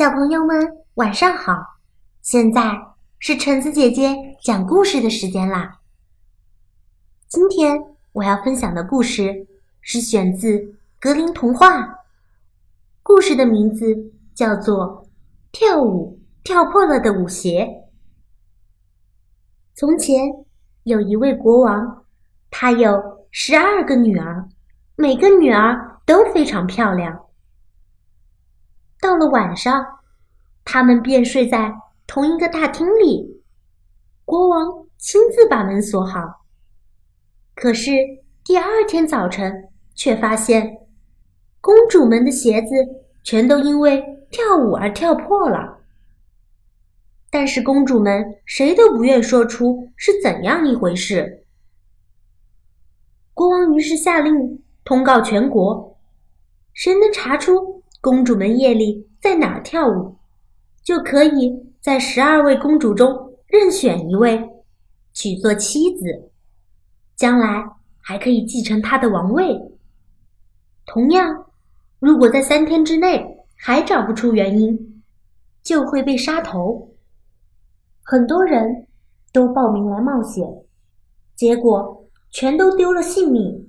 小朋友们，晚上好！现在是橙子姐姐讲故事的时间啦。今天我要分享的故事是选自格林童话，故事的名字叫做《跳舞跳破了的舞鞋》。从前有一位国王，他有十二个女儿，每个女儿都非常漂亮。到了晚上，他们便睡在同一个大厅里。国王亲自把门锁好。可是第二天早晨，却发现公主们的鞋子全都因为跳舞而跳破了。但是公主们谁都不愿说出是怎样一回事。国王于是下令通告全国：谁能查出？公主们夜里在哪儿跳舞，就可以在十二位公主中任选一位，娶做妻子，将来还可以继承她的王位。同样，如果在三天之内还找不出原因，就会被杀头。很多人都报名来冒险，结果全都丢了性命。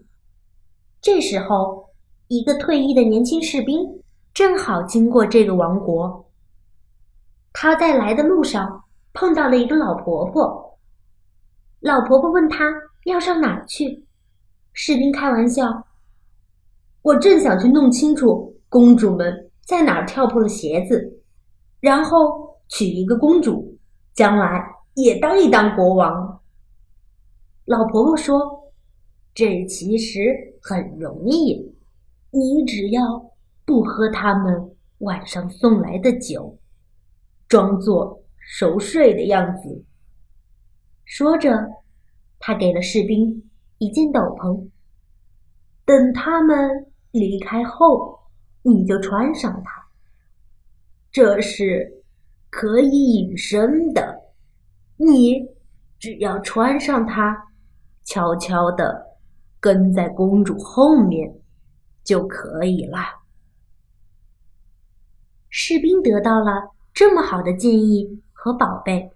这时候，一个退役的年轻士兵。正好经过这个王国，他在来的路上碰到了一个老婆婆。老婆婆问他要上哪儿去，士兵开玩笑：“我正想去弄清楚公主们在哪儿跳破了鞋子，然后娶一个公主，将来也当一当国王。”老婆婆说：“这其实很容易，你只要……”不喝他们晚上送来的酒，装作熟睡的样子。说着，他给了士兵一件斗篷。等他们离开后，你就穿上它。这是可以隐身的，你只要穿上它，悄悄的跟在公主后面就可以了。士兵得到了这么好的建议和宝贝，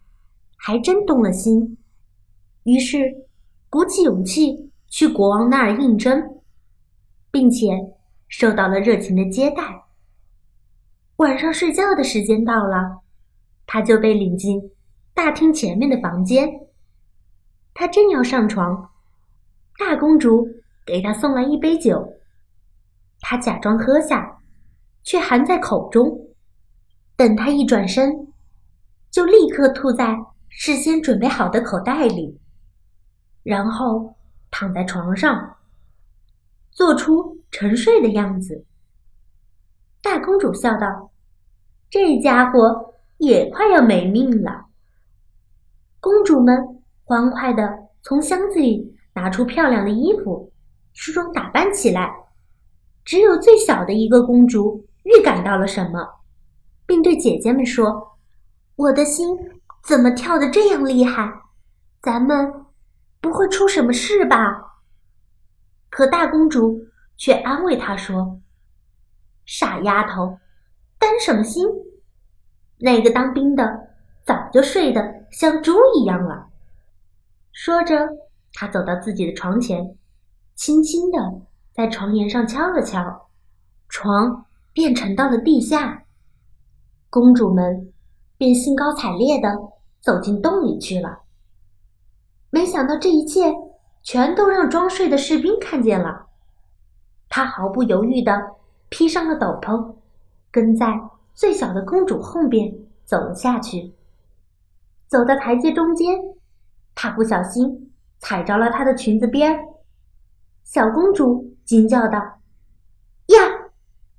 还真动了心。于是鼓起勇气去国王那儿应征，并且受到了热情的接待。晚上睡觉的时间到了，他就被领进大厅前面的房间。他正要上床，大公主给他送来一杯酒，他假装喝下，却含在口中。等他一转身，就立刻吐在事先准备好的口袋里，然后躺在床上，做出沉睡的样子。大公主笑道：“这家伙也快要没命了。”公主们欢快的从箱子里拿出漂亮的衣服，梳妆打扮起来。只有最小的一个公主预感到了什么。并对姐姐们说：“我的心怎么跳得这样厉害？咱们不会出什么事吧？”可大公主却安慰她说：“傻丫头，担什么心？那个当兵的早就睡得像猪一样了。”说着，她走到自己的床前，轻轻地在床沿上敲了敲，床便沉到了地下。公主们便兴高采烈地走进洞里去了。没想到这一切全都让装睡的士兵看见了。他毫不犹豫地披上了斗篷，跟在最小的公主后边走了下去。走到台阶中间，他不小心踩着了她的裙子边儿。小公主惊叫道：“呀，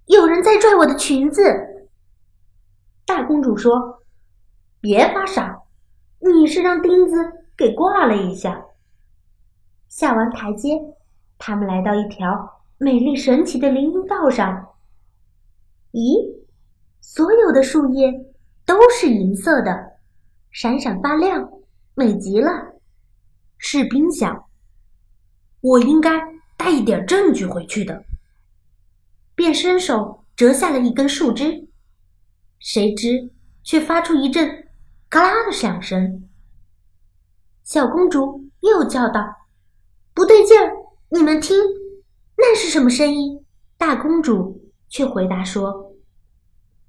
有人在拽我的裙子！”大公主说：“别发傻，你是让钉子给挂了一下。”下完台阶，他们来到一条美丽神奇的林荫道上。咦，所有的树叶都是银色的，闪闪发亮，美极了。士兵想：“我应该带一点证据回去的。”便伸手折下了一根树枝。谁知却发出一阵“嘎啦”的响声。小公主又叫道：“不对劲儿！你们听，那是什么声音？”大公主却回答说：“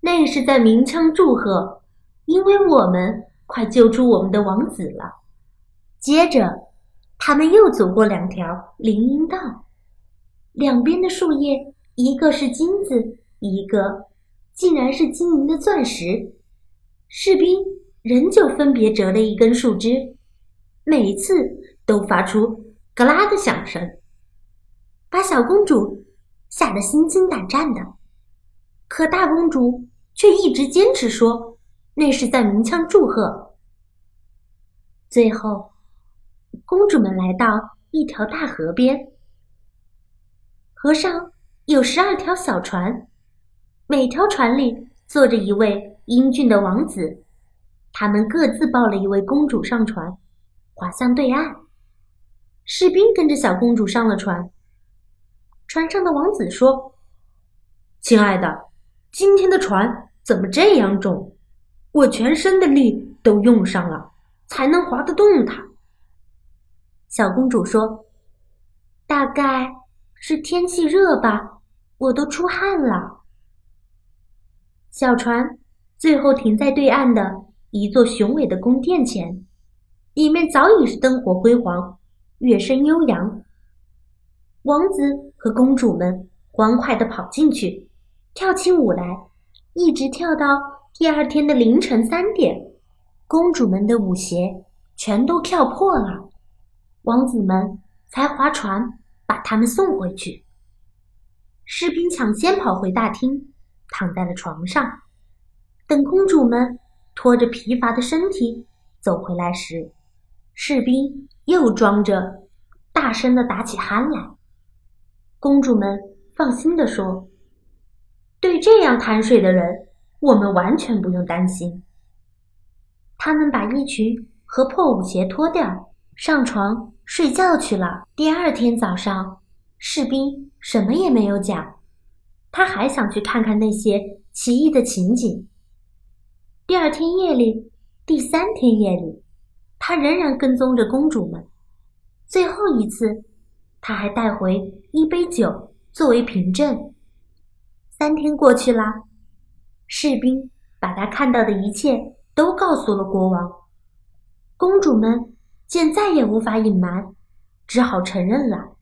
那是在鸣枪祝贺，因为我们快救出我们的王子了。”接着，他们又走过两条林荫道，两边的树叶，一个是金子，一个竟然是晶莹的钻石。士兵仍旧分别折了一根树枝，每次都发出“嘎啦”的响声，把小公主吓得心惊胆战的。可大公主却一直坚持说那是在鸣枪祝贺。最后。公主们来到一条大河边，河上有十二条小船，每条船里坐着一位英俊的王子，他们各自抱了一位公主上船，划向对岸。士兵跟着小公主上了船。船上的王子说：“亲爱的，今天的船怎么这样重？我全身的力都用上了，才能划得动它。”小公主说：“大概是天气热吧，我都出汗了。”小船最后停在对岸的一座雄伟的宫殿前，里面早已是灯火辉煌，乐声悠扬。王子和公主们欢快地跑进去，跳起舞来，一直跳到第二天的凌晨三点。公主们的舞鞋全都跳破了。王子们才划船把他们送回去。士兵抢先跑回大厅，躺在了床上。等公主们拖着疲乏的身体走回来时，士兵又装着大声的打起鼾来。公主们放心地说：“对这样贪睡的人，我们完全不用担心。”他们把衣裙和破舞鞋脱掉，上床。睡觉去了。第二天早上，士兵什么也没有讲，他还想去看看那些奇异的情景。第二天夜里，第三天夜里，他仍然跟踪着公主们。最后一次，他还带回一杯酒作为凭证。三天过去了，士兵把他看到的一切都告诉了国王。公主们。见再也无法隐瞒，只好承认了。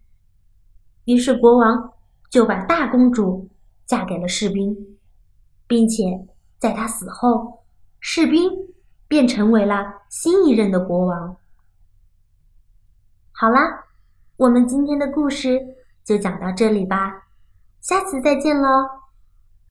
于是国王就把大公主嫁给了士兵，并且在他死后，士兵便成为了新一任的国王。好啦，我们今天的故事就讲到这里吧，下次再见喽。